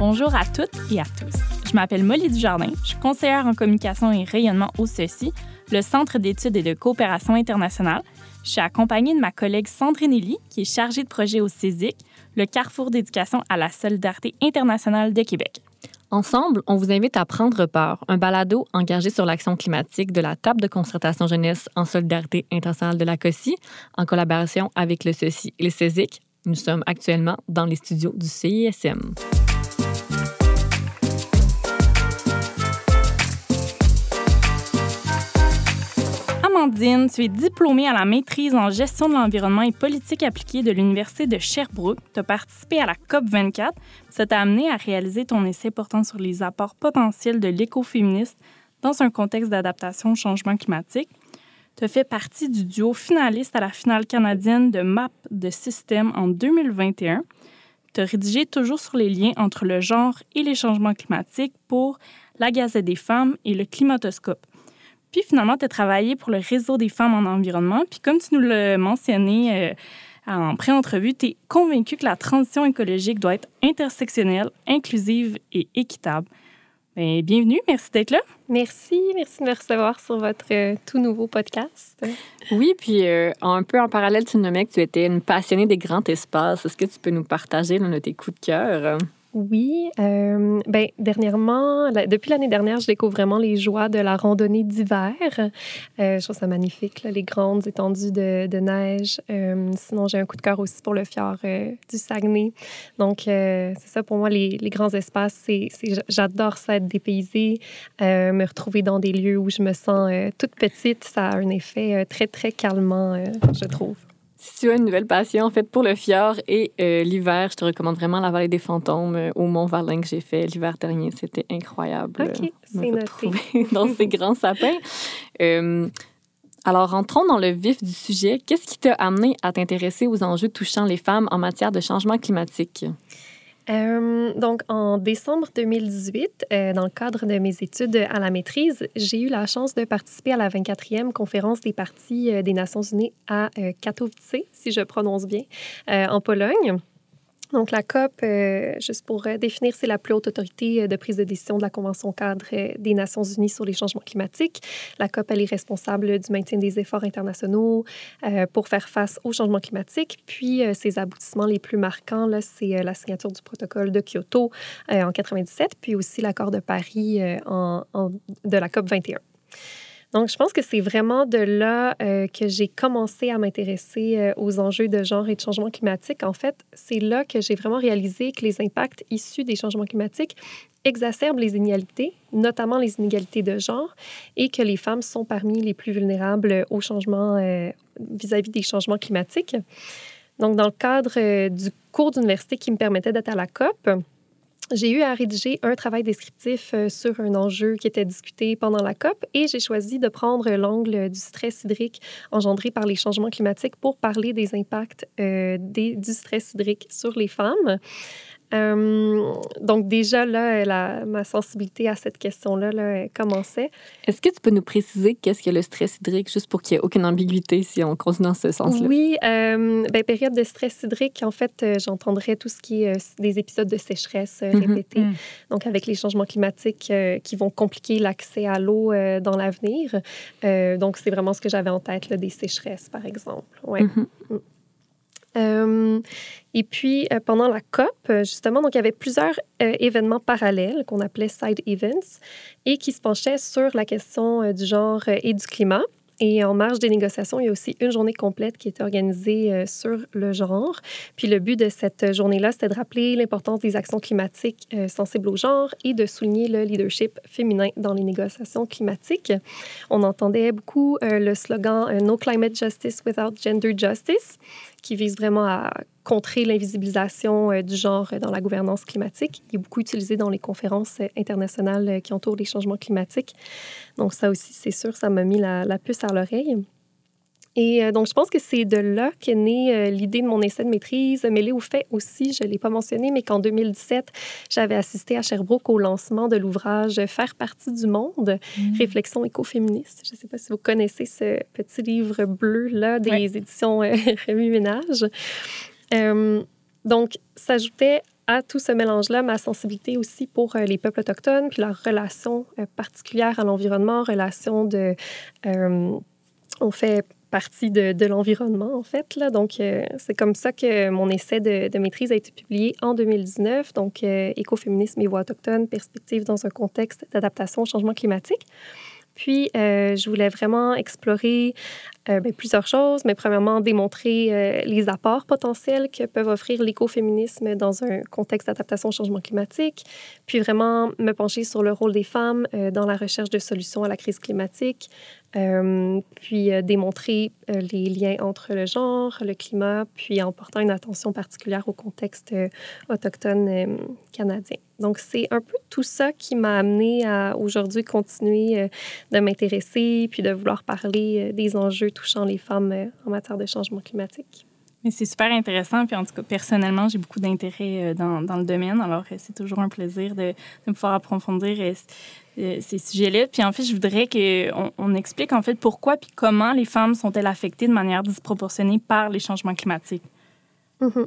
Bonjour à toutes et à tous. Je m'appelle Molly Dujardin, je suis conseillère en communication et rayonnement au CECI, le Centre d'études et de coopération internationale. Je suis accompagnée de ma collègue Sandrine Elie, qui est chargée de projet au CESIC, le carrefour d'éducation à la solidarité internationale de Québec. Ensemble, on vous invite à prendre part, un balado engagé sur l'action climatique de la table de concertation jeunesse en solidarité internationale de la COSI, en collaboration avec le CECI et le CESIC. Nous sommes actuellement dans les studios du CISM. Amandine, tu es diplômée à la maîtrise en gestion de l'environnement et politique appliquée de l'Université de Sherbrooke. Tu as participé à la COP 24. Ça t'a amené à réaliser ton essai portant sur les apports potentiels de l'écoféministe dans un contexte d'adaptation au changement climatique. Tu as fait partie du duo finaliste à la finale canadienne de MAP de système en 2021. Tu as rédigé toujours sur les liens entre le genre et les changements climatiques pour la Gazette des femmes et le Climatoscope. Puis finalement, tu as travaillé pour le réseau des femmes en environnement. Puis comme tu nous l'as mentionné euh, en pré-entrevue, tu es convaincu que la transition écologique doit être intersectionnelle, inclusive et équitable. Bien, bienvenue, merci d'être là. Merci, merci de me recevoir sur votre euh, tout nouveau podcast. Oui, puis euh, un peu en parallèle, tu nommais que tu étais une passionnée des grands espaces. Est-ce que tu peux nous partager l'un de tes coups de cœur? Oui, euh, ben dernièrement, depuis l'année dernière, je découvre vraiment les joies de la randonnée d'hiver. Euh, je trouve ça magnifique, les grandes étendues de, neige. Euh, sinon, j'ai un coup de cœur aussi pour le fjord euh, du Saguenay. Donc, c'est ça pour moi, les, grands espaces. J'adore ça, être dépaysée, me retrouver dans des lieux où je me sens toute petite. Ça a un effet très, très calmant, je trouve. Si tu as une nouvelle passion, en fait, pour le fjord et euh, l'hiver, je te recommande vraiment la vallée des fantômes euh, au Mont-Valin que j'ai fait l'hiver dernier. C'était incroyable. OK, c'est noté. dans ces grands sapins. Euh, alors, entrons dans le vif du sujet. Qu'est-ce qui t'a amené à t'intéresser aux enjeux touchant les femmes en matière de changement climatique? Euh, donc, en décembre 2018, euh, dans le cadre de mes études à la maîtrise, j'ai eu la chance de participer à la 24e conférence des partis euh, des Nations Unies à Katowice, si je prononce bien, en Pologne. Donc, la COP, euh, juste pour euh, définir, c'est la plus haute autorité euh, de prise de décision de la Convention cadre des Nations unies sur les changements climatiques. La COP, elle est responsable du maintien des efforts internationaux pour faire face aux changements climatiques. Puis, ses aboutissements les plus marquants, là, c'est la signature du protocole de Kyoto en 97, puis aussi l'accord de Paris de la COP 21. Donc, je pense que c'est vraiment de là euh, que j'ai commencé à m'intéresser euh, aux enjeux de genre et de changement climatique. En fait, c'est là que j'ai vraiment réalisé que les impacts issus des changements climatiques exacerbent les inégalités, notamment les inégalités de genre, et que les femmes sont parmi les plus vulnérables aux changements euh, vis-à-vis des changements climatiques. Donc, dans le cadre du cours d'université qui me permettait d'être à la COP, j'ai eu à rédiger un travail descriptif euh, sur un enjeu qui était discuté pendant la COP et j'ai choisi de prendre l'angle du stress hydrique engendré par les changements climatiques pour parler des impacts euh, des, du stress hydrique sur les femmes. Euh, donc déjà, là, la, ma sensibilité à cette question-là là, commençait. Est-ce que tu peux nous préciser qu'est-ce que le stress hydrique, juste pour qu'il n'y ait aucune ambiguïté si on continue dans ce sens-là? Oui, euh, ben, période de stress hydrique, en fait, euh, j'entendrais tout ce qui est euh, des épisodes de sécheresse mm-hmm. répétés. Mm -hmm. Donc, avec les changements climatiques qui vont compliquer l'accès à l'eau dans l'avenir. donc, c'est vraiment ce que j'avais en tête, là, des sécheresses, par exemple. Ouais. Mm-hmm. Mm -hmm. Euh, et puis, euh, pendant la COP, euh, justement, donc, il y avait plusieurs événements parallèles qu'on appelait side events et qui se penchaient sur la question du genre et du climat. Et en marge des négociations, il y a aussi une journée complète qui est organisée euh, sur le genre. Puis le but de cette journée-là, c'était de rappeler l'importance des actions climatiques euh, sensibles au genre et de souligner le leadership féminin dans les négociations climatiques. On entendait beaucoup euh, le slogan No Climate Justice Without Gender Justice, qui vise vraiment à contrer l'invisibilisation euh, du genre dans la gouvernance climatique. Il est beaucoup utilisé dans les conférences euh, internationales euh, qui entourent les changements climatiques. Donc ça aussi, c'est sûr, ça m'a mis la, la puce à l'oreille. Et donc, je pense que c'est de là qu'est née l'idée de mon essai de maîtrise, mêlée au fait aussi, je ne l'ai pas mentionné, mais qu'en 2017, j'avais assisté à Sherbrooke au lancement de l'ouvrage Faire partie du monde, mmh. réflexion écoféministe. Je ne sais pas si vous connaissez ce petit livre bleu-là des éditions Rémi Ménage. Donc, s'ajoutait à tout ce mélange-là ma sensibilité aussi pour les peuples autochtones, puis leur relation particulière à l'environnement, relation de... on fait partie de, l'environnement, en fait. Là. Donc, euh, c'est comme ça que mon essai de, maîtrise a été publié en 2019. Donc, euh, Écoféminisme et voix autochtones, perspective dans un contexte d'adaptation au changement climatique. Puis, euh, je voulais vraiment explorer euh, ben, plusieurs choses, mais premièrement, démontrer euh, les apports potentiels que peuvent offrir l'écoféminisme dans un contexte d'adaptation au changement climatique, puis vraiment me pencher sur le rôle des femmes dans la recherche de solutions à la crise climatique, puis démontrer les liens entre le genre, le climat, puis en portant une attention particulière au contexte autochtone canadien. Donc, c'est un peu tout ça qui m'a amené à aujourd'hui continuer euh, de m'intéresser puis de vouloir parler euh, des enjeux touchant les femmes euh, en matière de changement climatique. Mais c'est super intéressant. Puis en tout cas, personnellement, j'ai beaucoup d'intérêt dans, dans, le domaine. Alors, c'est toujours un plaisir de, de pouvoir approfondir ces sujets-là. Puis en fait, je voudrais qu'on on explique en fait pourquoi puis comment les femmes sont-elles affectées de manière disproportionnée par les changements climatiques. Mm-hmm.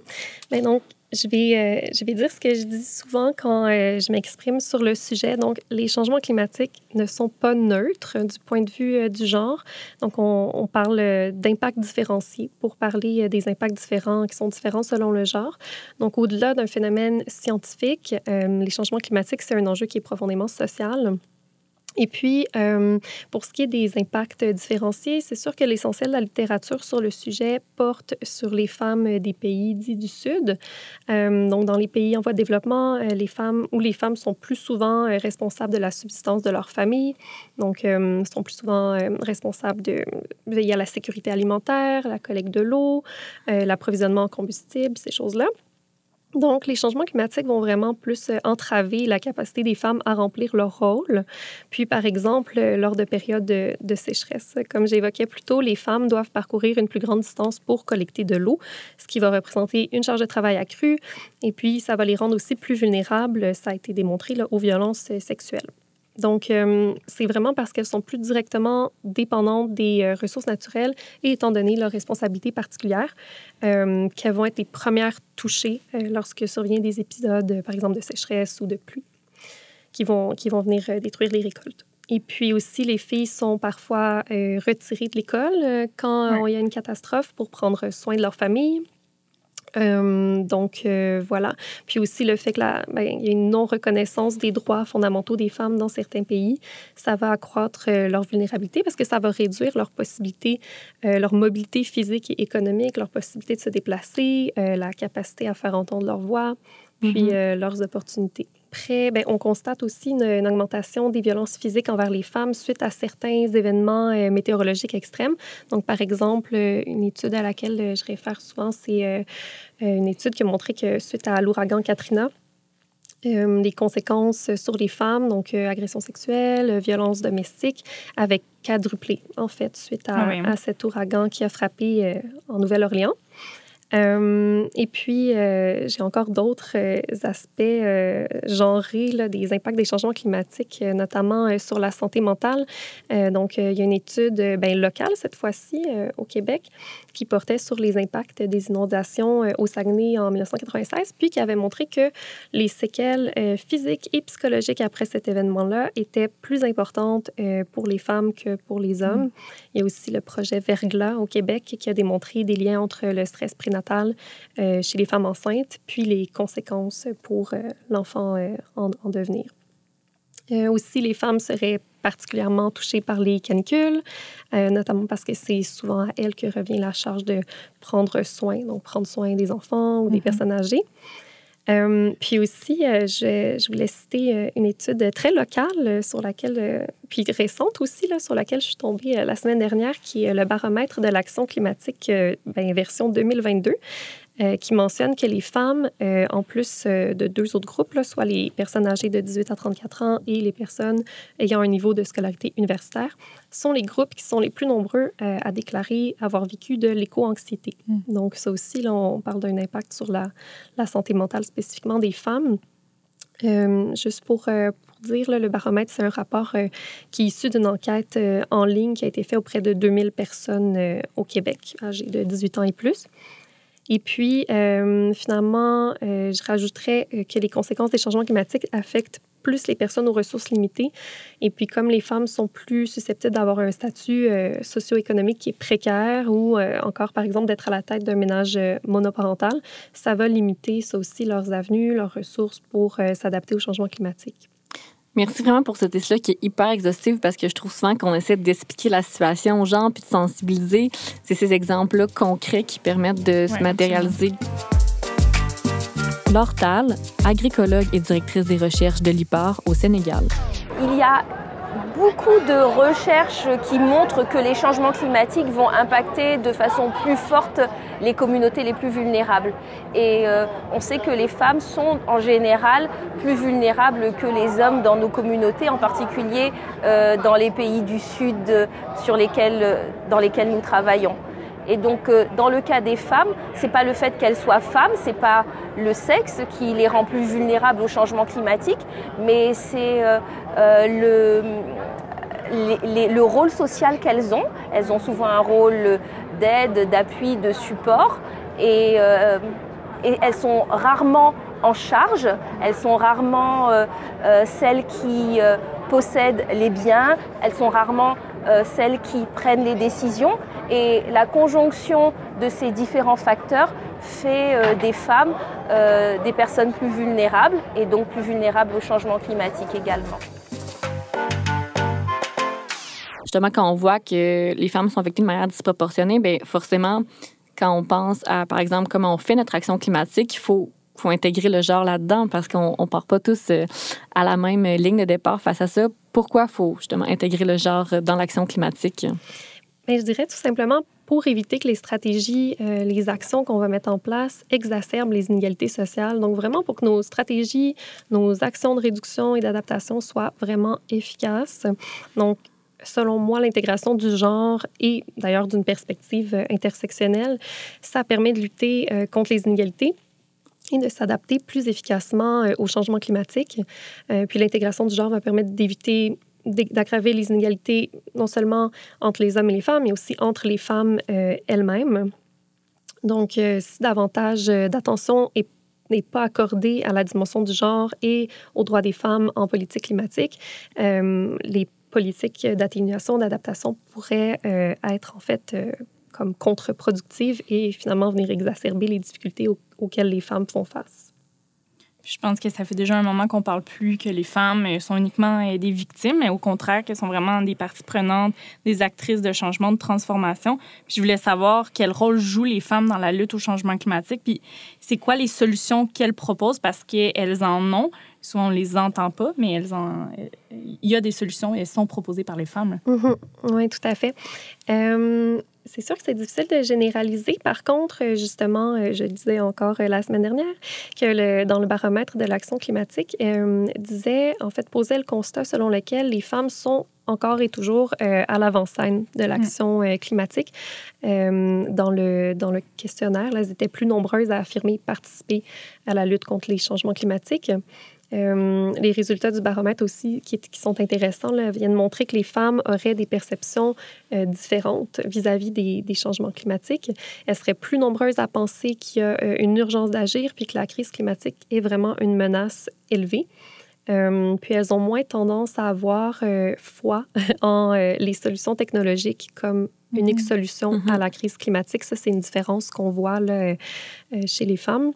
Bien, donc, je vais, euh, je vais dire ce que je dis souvent quand euh, je m'exprime sur le sujet. Donc, les changements climatiques ne sont pas neutres du point de vue euh, du genre. Donc, on, on parle d'impacts différenciés pour parler des impacts différents qui sont différents selon le genre. Donc, au-delà d'un phénomène scientifique, les changements climatiques, c'est un enjeu qui est profondément social. Et puis, euh, pour ce qui est des impacts différenciés, c'est sûr que l'essentiel de la littérature sur le sujet porte sur les femmes des pays dits du Sud. Euh, donc, dans les pays en voie de développement, euh, les femmes où les femmes sont plus souvent responsables de la subsistance de leur famille, donc sont plus souvent responsables de veiller à la sécurité alimentaire, la collecte de l'eau, l'approvisionnement en combustible, ces choses-là. Donc, les changements climatiques vont vraiment plus euh, entraver la capacité des femmes à remplir leur rôle. Puis, par exemple, euh, lors de périodes de, sécheresse, comme j'évoquais plus tôt, les femmes doivent parcourir une plus grande distance pour collecter de l'eau, ce qui va représenter une charge de travail accrue. Et puis, ça va les rendre aussi plus vulnérables, ça a été démontré, aux violences euh, sexuelles. Donc, euh, c'est vraiment parce qu'elles sont plus directement dépendantes des euh, ressources naturelles et étant donné leurs responsabilités particulières, euh, qu'elles vont être les premières touchées lorsque survient des épisodes, par exemple, de sécheresse ou de pluie, qui vont, qui vont venir détruire les récoltes. Et puis aussi, les filles sont parfois retirées de l'école quand il y a une catastrophe pour prendre soin de leur famille. Euh, donc euh, voilà. Puis aussi le fait que ben, il y a une non-reconnaissance des droits fondamentaux des femmes dans certains pays, ça va accroître euh, leur vulnérabilité parce que ça va réduire leur possibilité, leur mobilité physique et économique, leur possibilité de se déplacer, la capacité à faire entendre leur voix, puis mm-hmm. leurs opportunités. Après, ben, on constate aussi une, augmentation des violences physiques envers les femmes suite à certains événements euh, météorologiques extrêmes. Donc, par exemple, euh, une étude à laquelle euh, je réfère souvent, c'est une étude qui a montré que suite à l'ouragan Katrina, les conséquences sur les femmes, donc agression sexuelle, violence domestique, avaient quadruplé, en fait, suite à, ah à cet ouragan qui a frappé en Nouvelle-Orléans. Euh, et puis, euh, j'ai encore d'autres euh, aspects genrés là, des impacts des changements climatiques, notamment sur la santé mentale. donc, il y a une étude ben, locale, cette fois-ci, au Québec, qui portait sur les impacts des inondations au Saguenay en 1996, puis qui avait montré que les séquelles physiques et psychologiques après cet événement-là étaient plus importantes pour les femmes que pour les hommes. Mm. Il y a aussi le projet Verglas au Québec qui a démontré des liens entre le stress prénatal euh, chez les femmes enceintes, puis les conséquences pour euh, l'enfant euh, en, devenir. aussi, les femmes seraient particulièrement touchées par les canicules, notamment parce que c'est souvent à elles que revient la charge de prendre soin, donc prendre soin des enfants ou des mm-hmm. personnes âgées. Euh, puis aussi, euh, je, voulais citer euh, une étude très locale sur laquelle, puis récente aussi, sur laquelle je suis tombée la semaine dernière, qui est le baromètre de l'action climatique ben, version 2022. Qui mentionne que les femmes, en plus de deux autres groupes, là, soit les personnes âgées de 18 à 34 ans et les personnes ayant un niveau de scolarité universitaire, sont les groupes qui sont les plus nombreux à déclarer avoir vécu de l'éco-anxiété. Mm. Donc, ça aussi, là, on parle d'un impact sur la, la santé mentale spécifiquement des femmes. Euh, juste pour, euh, pour dire, le baromètre, c'est un rapport euh, qui est issu d'une enquête en ligne qui a été faite auprès de 2000 personnes au Québec, âgées de 18 ans et plus. Et puis, finalement, je rajouterais que les conséquences des changements climatiques affectent plus les personnes aux ressources limitées. Et puis, comme les femmes sont plus susceptibles d'avoir un statut euh, socio-économique qui est précaire ou euh, encore, par exemple, d'être à la tête d'un ménage euh, monoparental, ça va limiter, ça aussi, leurs avenues, leurs ressources pour s'adapter au changement climatique. Merci vraiment pour cette liste-là qui est hyper exhaustive parce que je trouve souvent qu'on essaie d'expliquer la situation aux gens puis de sensibiliser. C'est ces exemples-là concrets qui permettent de se matérialiser. Laure Tal, agricologue et directrice des recherches de l'IPAR au Sénégal. Il y a beaucoup de recherches qui montrent que les changements climatiques vont impacter de façon plus forte les communautés les plus vulnérables. Et euh, on sait que les femmes sont en général plus vulnérables que les hommes dans nos communautés, en particulier euh, dans les pays du Sud sur lesquels, dans lesquels nous travaillons. Et donc, euh, dans le cas des femmes, c'est pas le fait qu'elles soient femmes, c'est pas le sexe qui les rend plus vulnérables au changement climatique, mais c'est euh, euh, le, le rôle social qu'elles ont. Elles ont souvent un rôle d'aide, d'appui, de support, et, elles sont rarement en charge, elles sont rarement celles qui possèdent les biens, elles sont rarement celles qui prennent les décisions. Et la conjonction de ces différents facteurs fait euh, des femmes euh, des personnes plus vulnérables et donc plus vulnérables au changement climatique également. Justement, quand on voit que les femmes sont affectées de manière disproportionnée, bien forcément, quand on pense à, par exemple, comment on fait notre action climatique, il faut faut intégrer le genre là-dedans parce qu'on ne part pas tous euh, à la même ligne de départ face à ça. Pourquoi faut justement intégrer le genre dans l'action climatique? Mais je dirais tout simplement pour éviter que les stratégies, euh, les actions qu'on va mettre en place exacerbent les inégalités sociales. Donc vraiment pour que nos stratégies, nos actions de réduction et d'adaptation soient vraiment efficaces. Donc selon moi, l'intégration du genre et d'ailleurs d'une perspective euh, intersectionnelle, ça permet de lutter euh, contre les inégalités de s'adapter plus efficacement au changement climatique. puis l'intégration du genre va permettre d'éviter d'aggraver les inégalités non seulement entre les hommes et les femmes, mais aussi entre les femmes euh, elles-mêmes. Donc, euh, si davantage euh, d'attention n'est pas accordée à la dimension du genre et aux droits des femmes en politique climatique, les politiques d'atténuation, d'adaptation pourraient être en fait comme contre-productives et finalement venir exacerber les difficultés auxquelles les femmes font face. Je pense que ça fait déjà un moment qu'on parle plus que les femmes euh, sont uniquement euh, des victimes, mais au contraire qu'elles sont vraiment des parties prenantes, des actrices de changement, de transformation. Puis je voulais savoir quel rôle jouent les femmes dans la lutte au changement climatique, puis c'est quoi les solutions qu'elles proposent parce qu'elles en ont. Souvent, on les entend pas, mais elles en... il y a des solutions et elles sont proposées par les femmes. Mm-hmm. Oui, tout à fait. Euh, c'est sûr que c'est difficile de généraliser. Par contre, euh, justement, euh, je disais encore euh, la semaine dernière que le, dans le baromètre de l'action climatique, disait, en fait, posait le constat selon lequel les femmes sont encore et toujours à l'avant-scène de l'action climatique. dans, le, dans le questionnaire, elles étaient plus nombreuses à affirmer participer à la lutte contre les changements climatiques. Euh, les résultats du baromètre aussi, qui, sont intéressants, là, viennent montrer que les femmes auraient des perceptions euh, différentes vis-à-vis des, changements climatiques. Elles seraient plus nombreuses à penser qu'il y a euh, une urgence d'agir, puis que la crise climatique est vraiment une menace élevée. puis elles ont moins tendance à avoir foi en les solutions technologiques comme unique mm-hmm. solution à mm-hmm. la crise climatique. Ça, c'est une différence qu'on voit là, chez les femmes.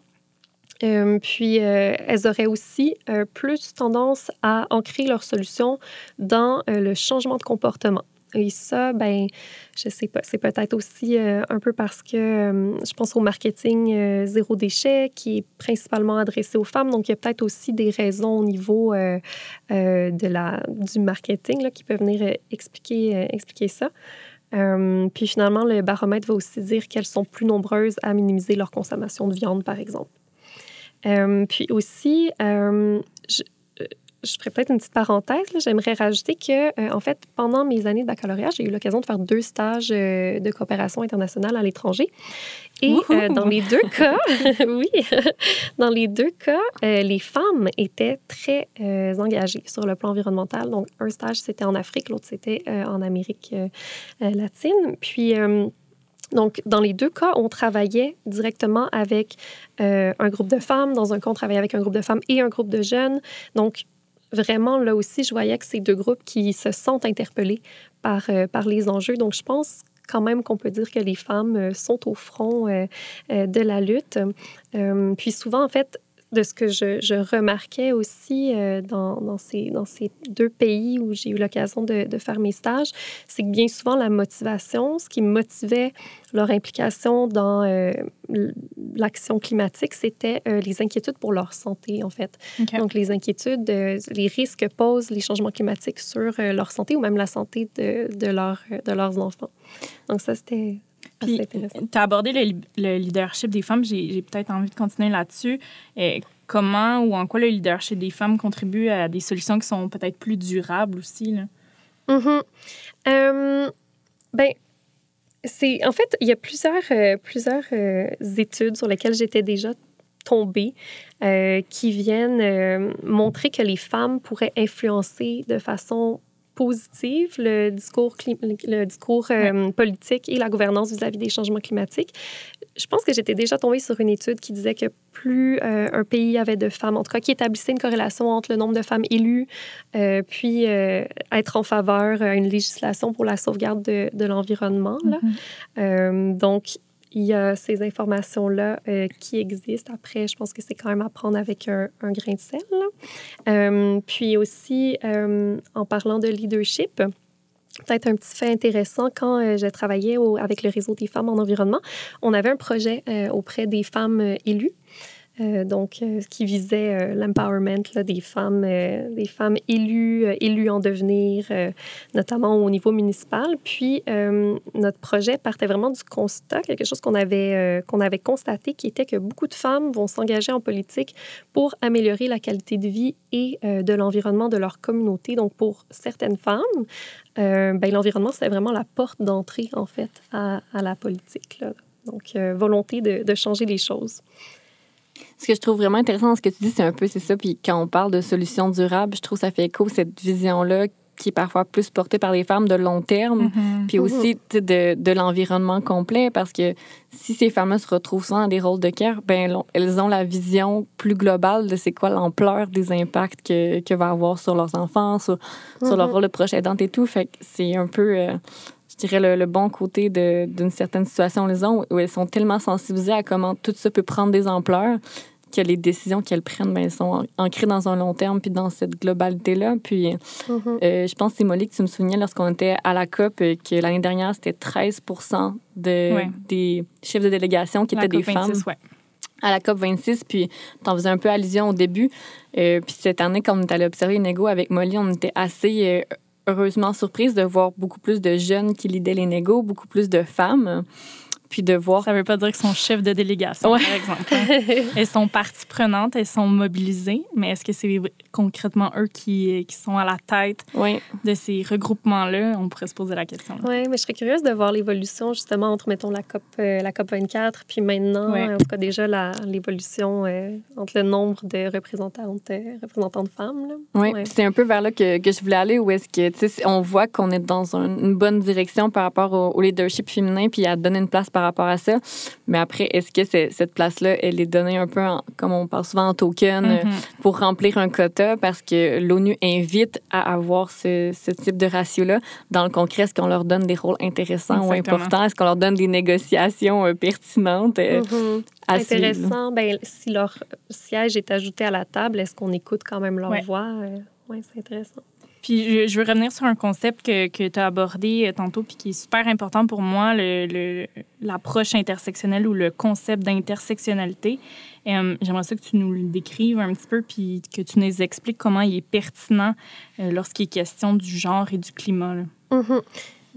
Euh, puis, euh, elles auraient aussi euh, plus tendance à ancrer leurs solutions dans le changement de comportement. Et ça, ben, je sais pas, c'est peut-être aussi un peu parce que je pense au marketing zéro déchet qui est principalement adressé aux femmes. Donc, il y a peut-être aussi des raisons au niveau de la, du marketing qui peuvent venir expliquer, expliquer ça. puis finalement, le baromètre va aussi dire qu'elles sont plus nombreuses à minimiser leur consommation de viande, par exemple. Puis aussi, je, je ferais peut-être une petite parenthèse. J'aimerais rajouter que, euh, en fait, pendant mes années de baccalauréat, j'ai eu l'occasion de faire deux stages euh, de coopération internationale à l'étranger. Et euh, dans les deux cas, oui, dans les deux cas, les femmes étaient très engagées sur le plan environnemental. Donc, un stage, c'était en Afrique, l'autre, c'était en Amérique latine. Puis, donc, dans les deux cas, on travaillait directement avec un groupe de femmes. Dans un cas, on travaillait avec un groupe de femmes et un groupe de jeunes. Donc, vraiment, là aussi, je voyais que c'est deux groupes qui se sentent interpellés par, euh, par les enjeux. Donc, je pense quand même qu'on peut dire que les femmes euh, sont au front euh, de la lutte. puis souvent, en fait, de ce que je, remarquais aussi euh, dans, dans, ces, dans ces deux pays où j'ai eu l'occasion de, de, faire mes stages, c'est que bien souvent, la motivation, ce qui motivait leur implication dans euh, l'action climatique, c'était euh, les inquiétudes pour leur santé, en fait. Donc, les inquiétudes, les risques que posent les changements climatiques sur leur santé ou même la santé de, de, leur, de leurs enfants. Donc, ça, c'était puis, tu as abordé le, leadership des femmes. J'ai peut-être envie de continuer là-dessus. comment ou en quoi le leadership des femmes contribue à des solutions qui sont peut-être plus durables aussi? Là? Euh, ben, c'est en fait, il y a plusieurs, euh, plusieurs euh, études sur lesquelles j'étais déjà tombée qui viennent montrer que les femmes pourraient influencer de façon positive, le discours, le discours euh, politique et la gouvernance vis-à-vis des changements climatiques. Je pense que j'étais déjà tombée sur une étude qui disait que plus euh, un pays avait de femmes, en tout cas qui établissait une corrélation entre le nombre de femmes élues, euh, puis être en faveur d'une législation pour la sauvegarde de, de l'environnement. Mm-hmm. donc, il y a ces informations-là euh, qui existent. Après, je pense que c'est quand même à prendre avec un, grain de sel. Euh, puis aussi, euh, en parlant de leadership, peut-être un petit fait intéressant, quand j'ai travaillé avec le réseau des femmes en environnement, on avait un projet auprès des femmes élues. Euh, donc, euh, qui visait euh, l'empowerment des femmes, des femmes élues, élues en devenir, notamment au niveau municipal. Puis, notre projet partait vraiment du constat, quelque chose qu'on avait, qu'on avait constaté, qui était que beaucoup de femmes vont s'engager en politique pour améliorer la qualité de vie et de l'environnement de leur communauté. Donc, pour certaines femmes, ben, l'environnement, c'est vraiment la porte d'entrée, en fait, à, la politique. Donc, volonté de, de changer les choses. Ce que je trouve vraiment intéressant dans ce que tu dis, c'est un peu, c'est ça. Puis quand on parle de solutions durables, je trouve que ça fait écho cette vision-là qui est parfois plus portée par les femmes de long terme, mm-hmm. puis aussi de, de l'environnement complet, parce que si ces femmes-là se retrouvent souvent dans des rôles de cœur, ben elles ont la vision plus globale de c'est quoi l'ampleur des impacts que, que va avoir sur leurs enfants, sur, sur leur mm-hmm. rôle de proche aidante et tout. Fait que c'est un peu... Euh, dirais, le, bon côté d'une certaine situation, les où elles sont tellement sensibilisées à comment tout ça peut prendre des ampleurs que les décisions qu'elles prennent, ben, elles sont ancrées dans un long terme, puis dans cette globalité-là. Puis, mm-hmm. euh, je pense, c'est Molly, que tu me souviens lorsqu'on était à la COP, euh, que l'année dernière, c'était 13 de, des chefs de délégation qui étaient des femmes. À la COP 26, puis tu en faisais un peu allusion au début. Euh, puis cette année, quand on est allé observer une égo avec Molly, on était assez heureusement surprise de voir beaucoup plus de jeunes qui lidaient les négos, beaucoup plus de femmes puis de voir. Ça veut pas dire qu'ils sont chefs de délégation, par exemple. elles sont partie prenante, elles sont mobilisées, mais est-ce que c'est concrètement eux qui, qui sont à la tête de ces regroupements-là? On pourrait se poser la question. Oui, mais je serais curieuse de voir l'évolution, justement, entre, mettons, la COP, euh, la COP 24, puis maintenant, en tout cas, déjà, l'évolution euh, entre le nombre de représentantes, euh, représentantes femmes. Oui, c'est un peu vers là que, que je voulais aller, où est-ce que, tu sais, on voit qu'on est dans une bonne direction par rapport au, leadership féminin, puis à donner une place par rapport à ça. Mais après, est-ce que cette place-là, elle est donnée un peu, comme on parle souvent, en token euh, mm-hmm. pour remplir un quota? Parce que l'ONU invite à avoir ce, type de ratio-là dans le concret? Est-ce qu'on leur donne des rôles intéressants ou importants? Est-ce qu'on leur donne des négociations euh, pertinentes? Euh, mm-hmm. Intéressant. Ben, si leur siège est ajouté à la table, est-ce qu'on écoute quand même leur voix? oui, c'est intéressant. Puis je, veux revenir sur un concept que, que tu as abordé euh, tantôt, puis qui est super important pour moi, l'approche le, intersectionnelle ou le concept d'intersectionnalité. Euh, j'aimerais ça que tu nous le décrives un petit peu, puis que tu nous expliques comment il est pertinent euh, lorsqu'il est question du genre et du climat. Mm-hmm.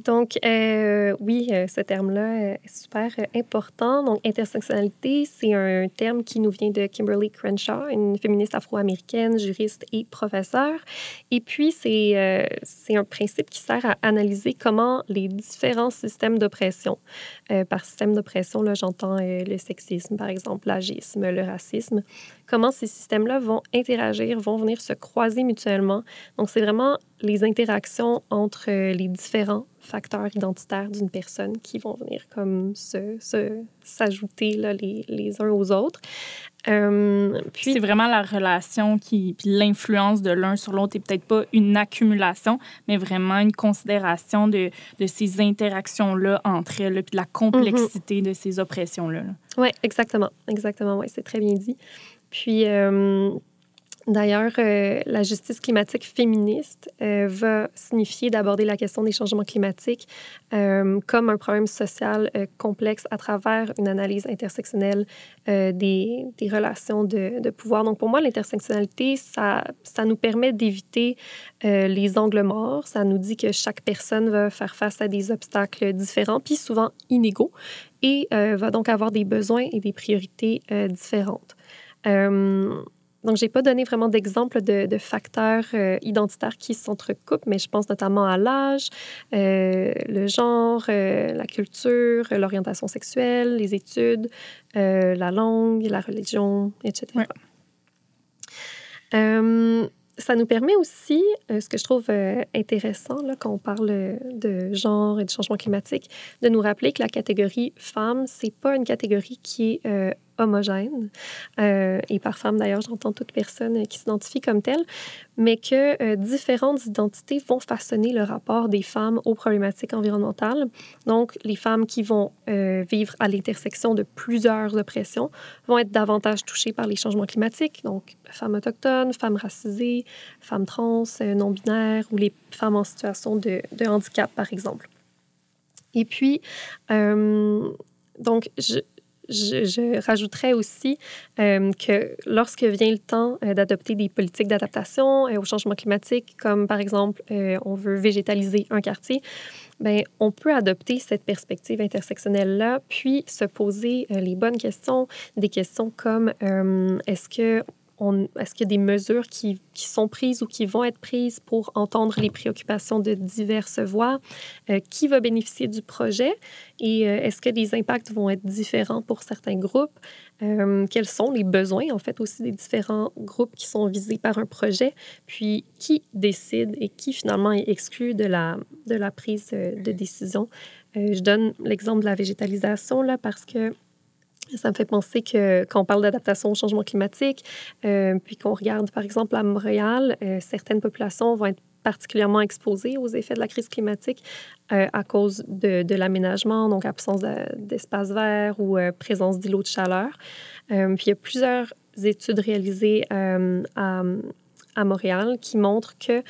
Donc, euh, oui, euh, ce terme-là est super important. Donc, intersectionnalité, c'est un terme qui nous vient de Kimberly Crenshaw, une féministe afro-américaine, juriste et professeure. Et puis, c'est c'est un principe qui sert à analyser comment les différents systèmes d'oppression, par système d'oppression, j'entends le sexisme, par exemple, l'agisme, le racisme, comment ces systèmes-là vont interagir, vont venir se croiser mutuellement. Donc, c'est vraiment les interactions entre euh, les différents facteurs identitaires d'une personne qui vont venir comme se, s'ajouter là, les, les, uns aux autres. Euh, puis c'est vraiment la relation qui puis l'influence de l'un sur l'autre et peut-être pas une accumulation, mais vraiment une considération de, de ces interactions là entre elles, puis de la complexité mm-hmm. de ces oppressions là. Oui, exactement, exactement. Ouais, c'est très bien dit. Puis, euh, d'ailleurs, euh, la justice climatique féministe euh, va signifier d'aborder la question des changements climatiques comme un problème social complexe à travers une analyse intersectionnelle des, relations de, de, pouvoir. Donc, pour moi, l'intersectionnalité, ça, ça nous permet d'éviter les angles morts. Ça nous dit que chaque personne va faire face à des obstacles différents, puis souvent inégaux, et va donc avoir des besoins et des priorités différentes. Euh, donc, je n'ai pas donné vraiment d'exemple de, facteurs euh, identitaires qui s'entrecoupent, mais je pense notamment à l'âge, euh, le genre, la culture, l'orientation sexuelle, les études, la langue, la religion, etc. ça nous permet aussi, ce que je trouve intéressant là, quand on parle de genre et de changement climatique, de nous rappeler que la catégorie femme, c'est pas une catégorie qui est homogène. Euh, et par femme, d'ailleurs, j'entends toute personne qui s'identifie comme telle, mais que euh, différentes identités vont façonner le rapport des femmes aux problématiques environnementales. Donc, les femmes qui vont euh, vivre à l'intersection de plusieurs oppressions vont être davantage touchées par les changements climatiques. Donc, femmes autochtones, femmes racisées, femmes trans, non-binaires ou les femmes en situation de handicap, par exemple. Et puis, donc, je, je, rajouterais aussi euh, que lorsque vient le temps euh, d'adopter des politiques d'adaptation euh, au changement climatique, comme par exemple on veut végétaliser un quartier, ben, on peut adopter cette perspective intersectionnelle-là, puis se poser les bonnes questions, des questions comme est-ce que est-ce qu'il y a des mesures qui, sont prises ou qui vont être prises pour entendre les préoccupations de diverses voix? Euh, qui va bénéficier du projet? Et euh, est-ce que les impacts vont être différents pour certains groupes? Euh, quels sont les besoins, en fait, aussi des différents groupes qui sont visés par un projet? Puis, qui décide et qui, finalement, est exclu de la prise de décision? je donne l'exemple de la végétalisation, là, parce que ça me fait penser que quand on parle d'adaptation au changement climatique, euh, puis qu'on regarde par exemple à Montréal, euh, certaines populations vont être particulièrement exposées aux effets de la crise climatique euh, à cause de, de l'aménagement, donc absence d'espaces verts ou présence d'îlots de chaleur. puis il y a plusieurs études réalisées à, à, Montréal qui montrent que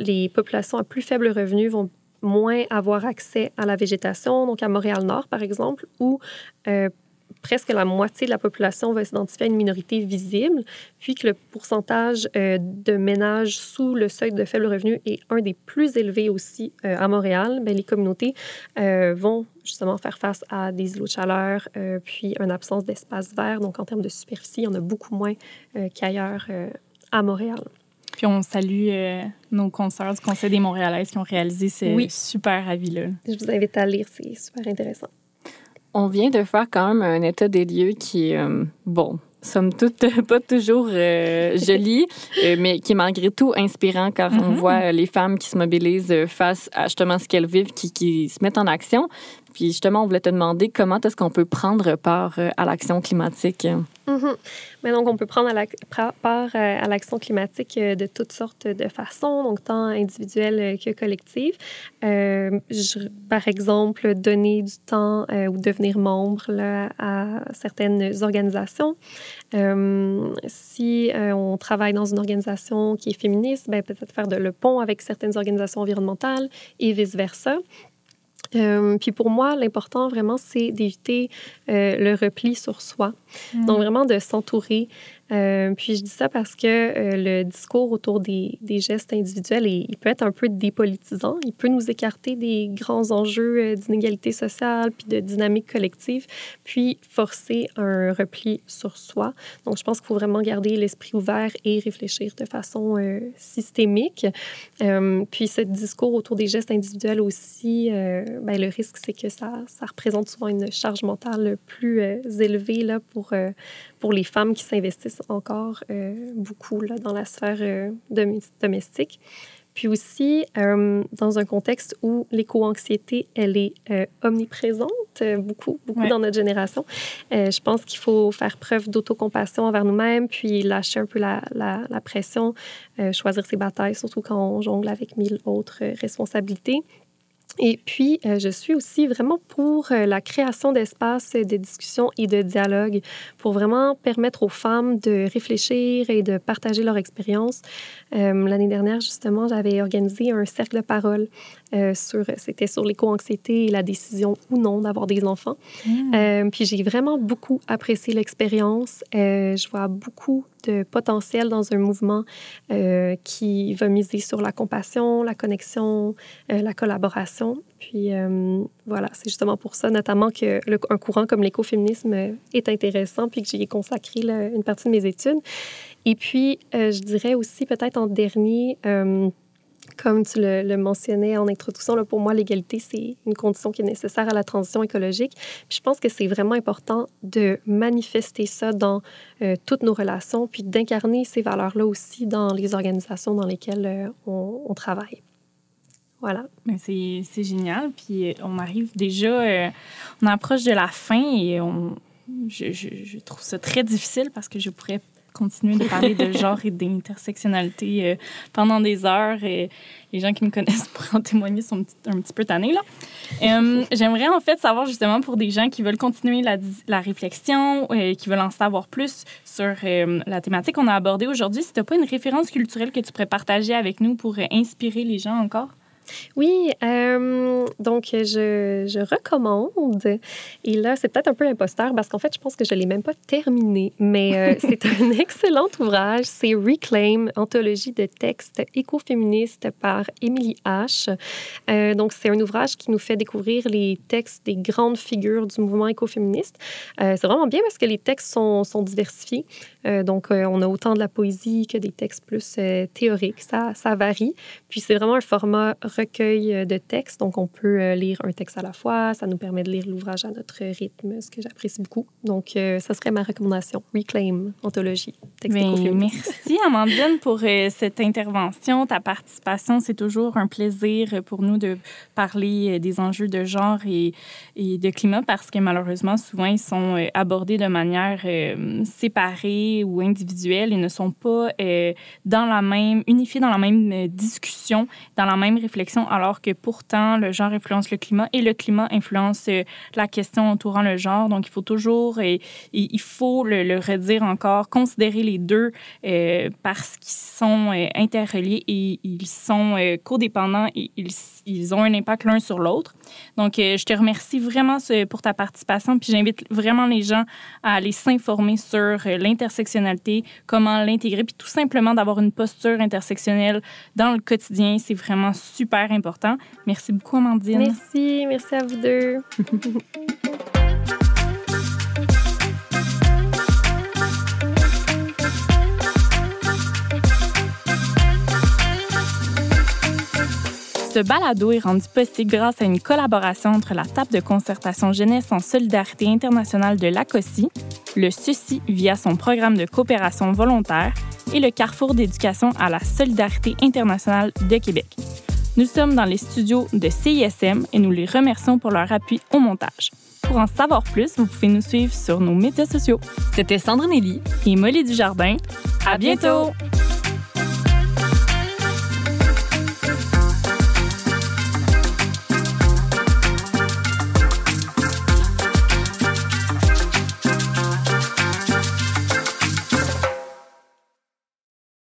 les populations à plus faible revenu vont moins avoir accès à la végétation, donc à Montréal-Nord, par exemple, ou presque la moitié de la population va s'identifier à une minorité visible, puis que le pourcentage euh, de ménages sous le seuil de faible revenu est un des plus élevés aussi euh, à Montréal, bien, les communautés euh, vont justement faire face à des îlots de chaleur, puis une absence d'espace vert. Donc, en termes de superficie, il y en a beaucoup moins qu'ailleurs à Montréal. Puis on salue nos consoeurs du Conseil des Montréalaises qui ont réalisé ce super avis-là. Je vous invite à lire, c'est super intéressant. On vient de faire quand même un état des lieux qui est, euh, bon, somme toute, pas toujours euh, joli, euh, mais qui est malgré tout inspirant car on mm-hmm. voit les femmes qui se mobilisent face à justement ce qu'elles vivent, qui, qui se mettent en action. Puis justement, on voulait te demander comment est-ce qu'on peut prendre part à l'action climatique? Mm-hmm. Mais donc, on peut prendre part euh, à l'action climatique euh, de toutes sortes de façons, donc tant individuelle euh, que collective. par exemple, donner du temps ou devenir membre à certaines organisations. si on travaille dans une organisation qui est féministe, ben, peut-être faire de le pont avec certaines organisations environnementales et vice-versa. Euh, puis pour moi, l'important vraiment, c'est d'éviter euh, le repli sur soi. Mm. Donc vraiment de s'entourer Euh, puis je dis ça parce que euh, le discours autour des, gestes individuels, il, peut être un peu dépolitisant. Il peut nous écarter des grands enjeux euh, d'inégalité sociale puis de dynamique collective, puis forcer un repli sur soi. Donc je pense qu'il faut vraiment garder l'esprit ouvert et réfléchir de façon systémique. puis ce discours autour des gestes individuels aussi, ben, le risque, c'est que ça, ça représente souvent une charge mentale plus élevée là, pour, pour les femmes qui s'investissent encore euh, beaucoup là, dans la sphère euh, domestique. Puis aussi, euh, dans un contexte où l'éco-anxiété, elle est omniprésente, beaucoup, beaucoup dans notre génération, je pense qu'il faut faire preuve d'autocompassion envers nous-mêmes, puis lâcher un peu la, la, la pression, choisir ses batailles, surtout quand on jongle avec mille autres responsabilités. Et puis, euh, je suis aussi vraiment pour euh, la création d'espaces de discussion et de dialogue pour vraiment permettre aux femmes de réfléchir et de partager leur expérience. Euh, l'année dernière, justement, j'avais organisé un cercle de parole sur, c'était sur l'éco-anxiété et la décision ou non d'avoir des enfants. Mmh. puis j'ai vraiment beaucoup apprécié l'expérience. je vois beaucoup potentiel dans un mouvement euh, qui va miser sur la compassion, la connexion, euh, la collaboration. Puis euh, voilà, c'est justement pour ça, notamment que un courant comme l'écoféminisme est intéressant, puis que j'y ai consacré une partie de mes études. Et puis, je dirais aussi peut-être en dernier, comme tu le, mentionnais en introduction, pour moi, l'égalité, c'est une condition qui est nécessaire à la transition écologique. Je pense que c'est vraiment important de manifester ça dans euh, toutes nos relations, puis d'incarner ces valeurs-là aussi dans les organisations dans lesquelles euh, on, travaille. Voilà. C'est génial. Puis euh, on arrive déjà, on approche de la fin et je, je, trouve ça très difficile parce que je pourrais continuer de parler de genre et d'intersectionnalité euh, pendant des heures. Et les gens qui me connaissent pour en témoigner sont un petit, peu tannés. Là. Euh, j'aimerais en fait savoir justement pour des gens qui veulent continuer la, la réflexion, et qui veulent en savoir plus sur euh, la thématique qu'on a abordée aujourd'hui, si tu n'as pas une référence culturelle que tu pourrais partager avec nous pour inspirer les gens encore? Oui, euh, donc je, je, recommande. Et là, c'est peut-être un peu imposteur parce qu'en fait, je pense que je ne l'ai même pas terminé, mais euh, c'est un excellent ouvrage. C'est Reclaim, anthologie de textes écoféministes par Emily H. Euh, donc, c'est un ouvrage qui nous fait découvrir les textes des grandes figures du mouvement écoféministe. c'est vraiment bien parce que les textes sont, sont diversifiés. Donc, on a autant de la poésie que des textes plus théoriques. Ça, ça varie. Puis, c'est vraiment un format recueil euh, de textes. Donc, on peut euh, lire un texte à la fois. Ça nous permet de lire l'ouvrage à notre rythme, ce que j'apprécie beaucoup. Donc, euh, ça serait ma recommandation. Reclaim, anthologie, Merci, Amandine, pour cette intervention, ta participation. C'est toujours un plaisir pour nous de parler des enjeux de genre et, et de climat parce que malheureusement, souvent, ils sont abordés de manière séparée ou individuelle et ne sont pas dans la même, unifiés dans la même discussion, dans la même réflexion alors que pourtant, le genre influence le climat et le climat influence euh, la question entourant le genre. Donc, il faut toujours, et, il faut le, redire encore, considérer les deux euh, parce qu'ils sont euh, interreliés et ils sont codépendants et ils, ils, ont un impact l'un sur l'autre. Donc, je te remercie vraiment pour ta participation. Puis, j'invite vraiment les gens à aller s'informer sur l'intersectionnalité, comment l'intégrer, puis tout simplement d'avoir une posture intersectionnelle dans le quotidien. C'est vraiment super important. Merci beaucoup, Amandine. Merci, merci à vous deux. Ce balado est rendu possible grâce à une collaboration entre la table de concertation jeunesse en solidarité internationale de l'ACOSI, le SUSI via son programme de coopération volontaire et le Carrefour d'éducation à la solidarité internationale de Québec. Nous sommes dans les studios de CISM et nous les remercions pour leur appui au montage. Pour en savoir plus, vous pouvez nous suivre sur nos médias sociaux. C'était Sandrine Nelly et Molly Dujardin. À bientôt!